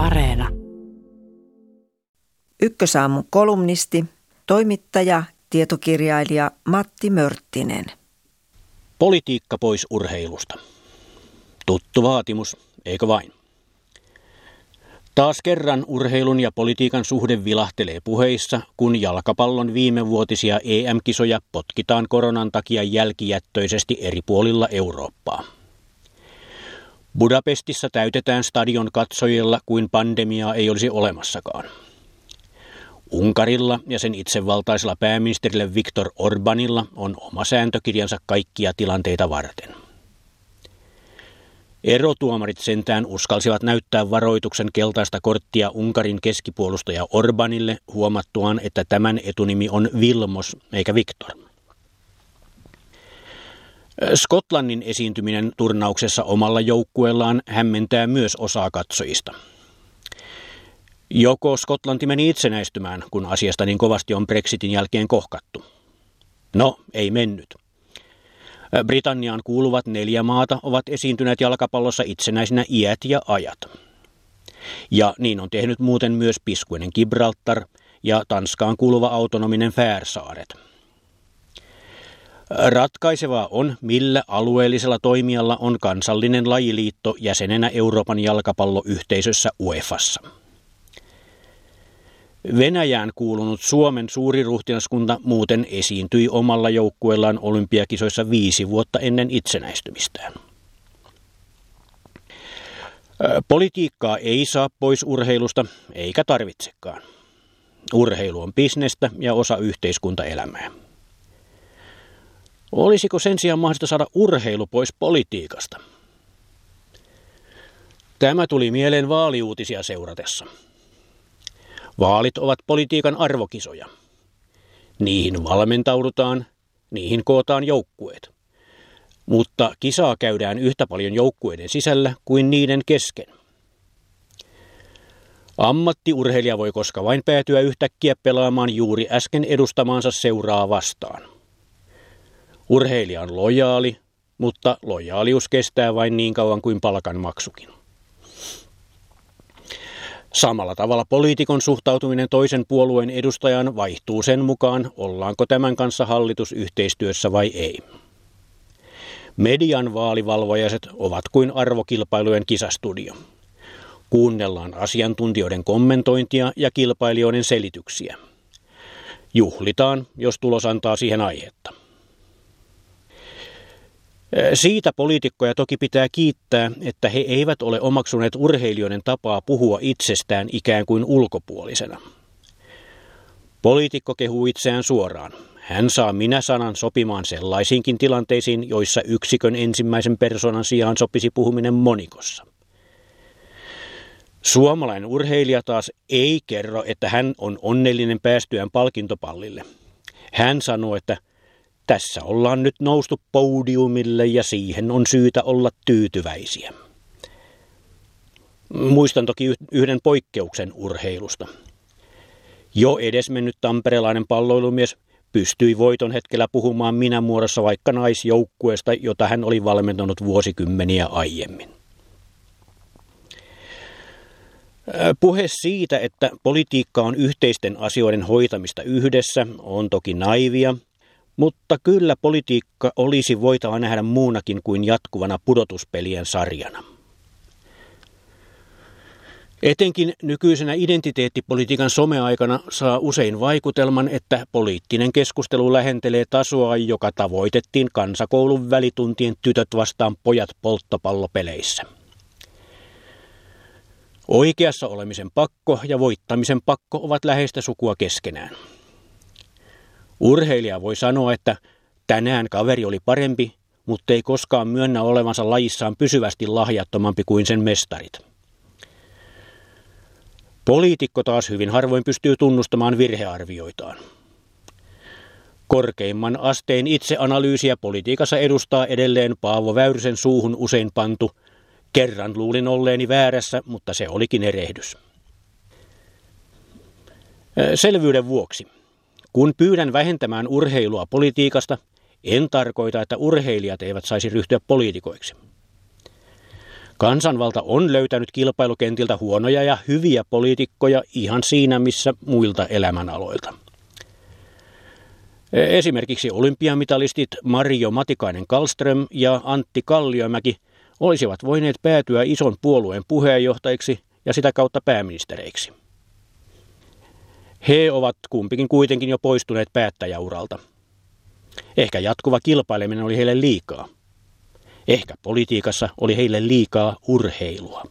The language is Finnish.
Areena. Ykkösaamun kolumnisti, toimittaja, tietokirjailija Matti Mörttinen. Politiikka pois urheilusta. Tuttu vaatimus, eikö vain? Taas kerran urheilun ja politiikan suhde vilahtelee puheissa, kun jalkapallon viimevuotisia EM-kisoja potkitaan koronan takia jälkijättöisesti eri puolilla Eurooppaa. Budapestissa täytetään stadion katsojilla kuin pandemiaa ei olisi olemassakaan. Unkarilla ja sen itsevaltaisella pääministerille Viktor Orbanilla on oma sääntökirjansa kaikkia tilanteita varten. Erotuomarit sentään uskalsivat näyttää varoituksen keltaista korttia Unkarin keskipuolustaja Orbanille huomattuaan, että tämän etunimi on Vilmos eikä Viktor. Skotlannin esiintyminen turnauksessa omalla joukkueellaan hämmentää myös osaa katsojista. Joko Skotlanti meni itsenäistymään, kun asiasta niin kovasti on Brexitin jälkeen kohkattu? No, ei mennyt. Britanniaan kuuluvat neljä maata ovat esiintyneet jalkapallossa itsenäisinä iät ja ajat. Ja niin on tehnyt muuten myös piskuinen Gibraltar ja Tanskaan kuuluva autonominen Färsaaret. Ratkaisevaa on, millä alueellisella toimijalla on kansallinen lajiliitto jäsenenä Euroopan jalkapalloyhteisössä UEFassa. Venäjään kuulunut Suomen suuri ruhtinaskunta muuten esiintyi omalla joukkueellaan olympiakisoissa viisi vuotta ennen itsenäistymistään. Politiikkaa ei saa pois urheilusta, eikä tarvitsekaan. Urheilu on bisnestä ja osa yhteiskuntaelämää. Olisiko sen sijaan mahdollista saada urheilu pois politiikasta? Tämä tuli mieleen vaaliuutisia seuratessa. Vaalit ovat politiikan arvokisoja. Niihin valmentaudutaan, niihin kootaan joukkueet. Mutta kisaa käydään yhtä paljon joukkueiden sisällä kuin niiden kesken. Ammattiurheilija voi koska vain päätyä yhtäkkiä pelaamaan juuri äsken edustamaansa seuraa vastaan. Urheilija on lojaali, mutta lojaalius kestää vain niin kauan kuin palkanmaksukin. Samalla tavalla poliitikon suhtautuminen toisen puolueen edustajan vaihtuu sen mukaan, ollaanko tämän kanssa hallitusyhteistyössä vai ei. Median vaalivalvojaiset ovat kuin arvokilpailujen kisastudio. Kuunnellaan asiantuntijoiden kommentointia ja kilpailijoiden selityksiä. Juhlitaan, jos tulos antaa siihen aihetta. Siitä poliitikkoja toki pitää kiittää, että he eivät ole omaksuneet urheilijoiden tapaa puhua itsestään ikään kuin ulkopuolisena. Poliitikko kehuu itseään suoraan. Hän saa minä-sanan sopimaan sellaisiinkin tilanteisiin, joissa yksikön ensimmäisen persoonan sijaan sopisi puhuminen monikossa. Suomalainen urheilija taas ei kerro, että hän on onnellinen päästyään palkintopallille. Hän sanoo, että – tässä ollaan nyt noustu podiumille ja siihen on syytä olla tyytyväisiä. Muistan toki yhden poikkeuksen urheilusta. Jo edesmennyt tamperelainen palloilumies pystyi voiton hetkellä puhumaan minä muodossa vaikka naisjoukkueesta, jota hän oli valmentanut vuosikymmeniä aiemmin. Puhe siitä, että politiikka on yhteisten asioiden hoitamista yhdessä, on toki naivia – mutta kyllä politiikka olisi voitava nähdä muunakin kuin jatkuvana pudotuspelien sarjana. Etenkin nykyisenä identiteettipolitiikan someaikana saa usein vaikutelman, että poliittinen keskustelu lähentelee tasoa, joka tavoitettiin kansakoulun välituntien tytöt vastaan pojat polttopallopeleissä. Oikeassa olemisen pakko ja voittamisen pakko ovat läheistä sukua keskenään. Urheilija voi sanoa, että tänään kaveri oli parempi, mutta ei koskaan myönnä olevansa lajissaan pysyvästi lahjattomampi kuin sen mestarit. Poliitikko taas hyvin harvoin pystyy tunnustamaan virhearvioitaan. Korkeimman asteen itseanalyysiä politiikassa edustaa edelleen Paavo Väyrysen suuhun usein pantu. Kerran luulin olleeni väärässä, mutta se olikin erehdys. Selvyyden vuoksi. Kun pyydän vähentämään urheilua politiikasta, en tarkoita, että urheilijat eivät saisi ryhtyä poliitikoiksi. Kansanvalta on löytänyt kilpailukentiltä huonoja ja hyviä poliitikkoja ihan siinä, missä muilta elämänaloilta. Esimerkiksi olympiamitalistit Mario Matikainen Kallström ja Antti Kalliomäki olisivat voineet päätyä ison puolueen puheenjohtajiksi ja sitä kautta pääministereiksi. He ovat kumpikin kuitenkin jo poistuneet päättäjäuralta. Ehkä jatkuva kilpaileminen oli heille liikaa. Ehkä politiikassa oli heille liikaa urheilua.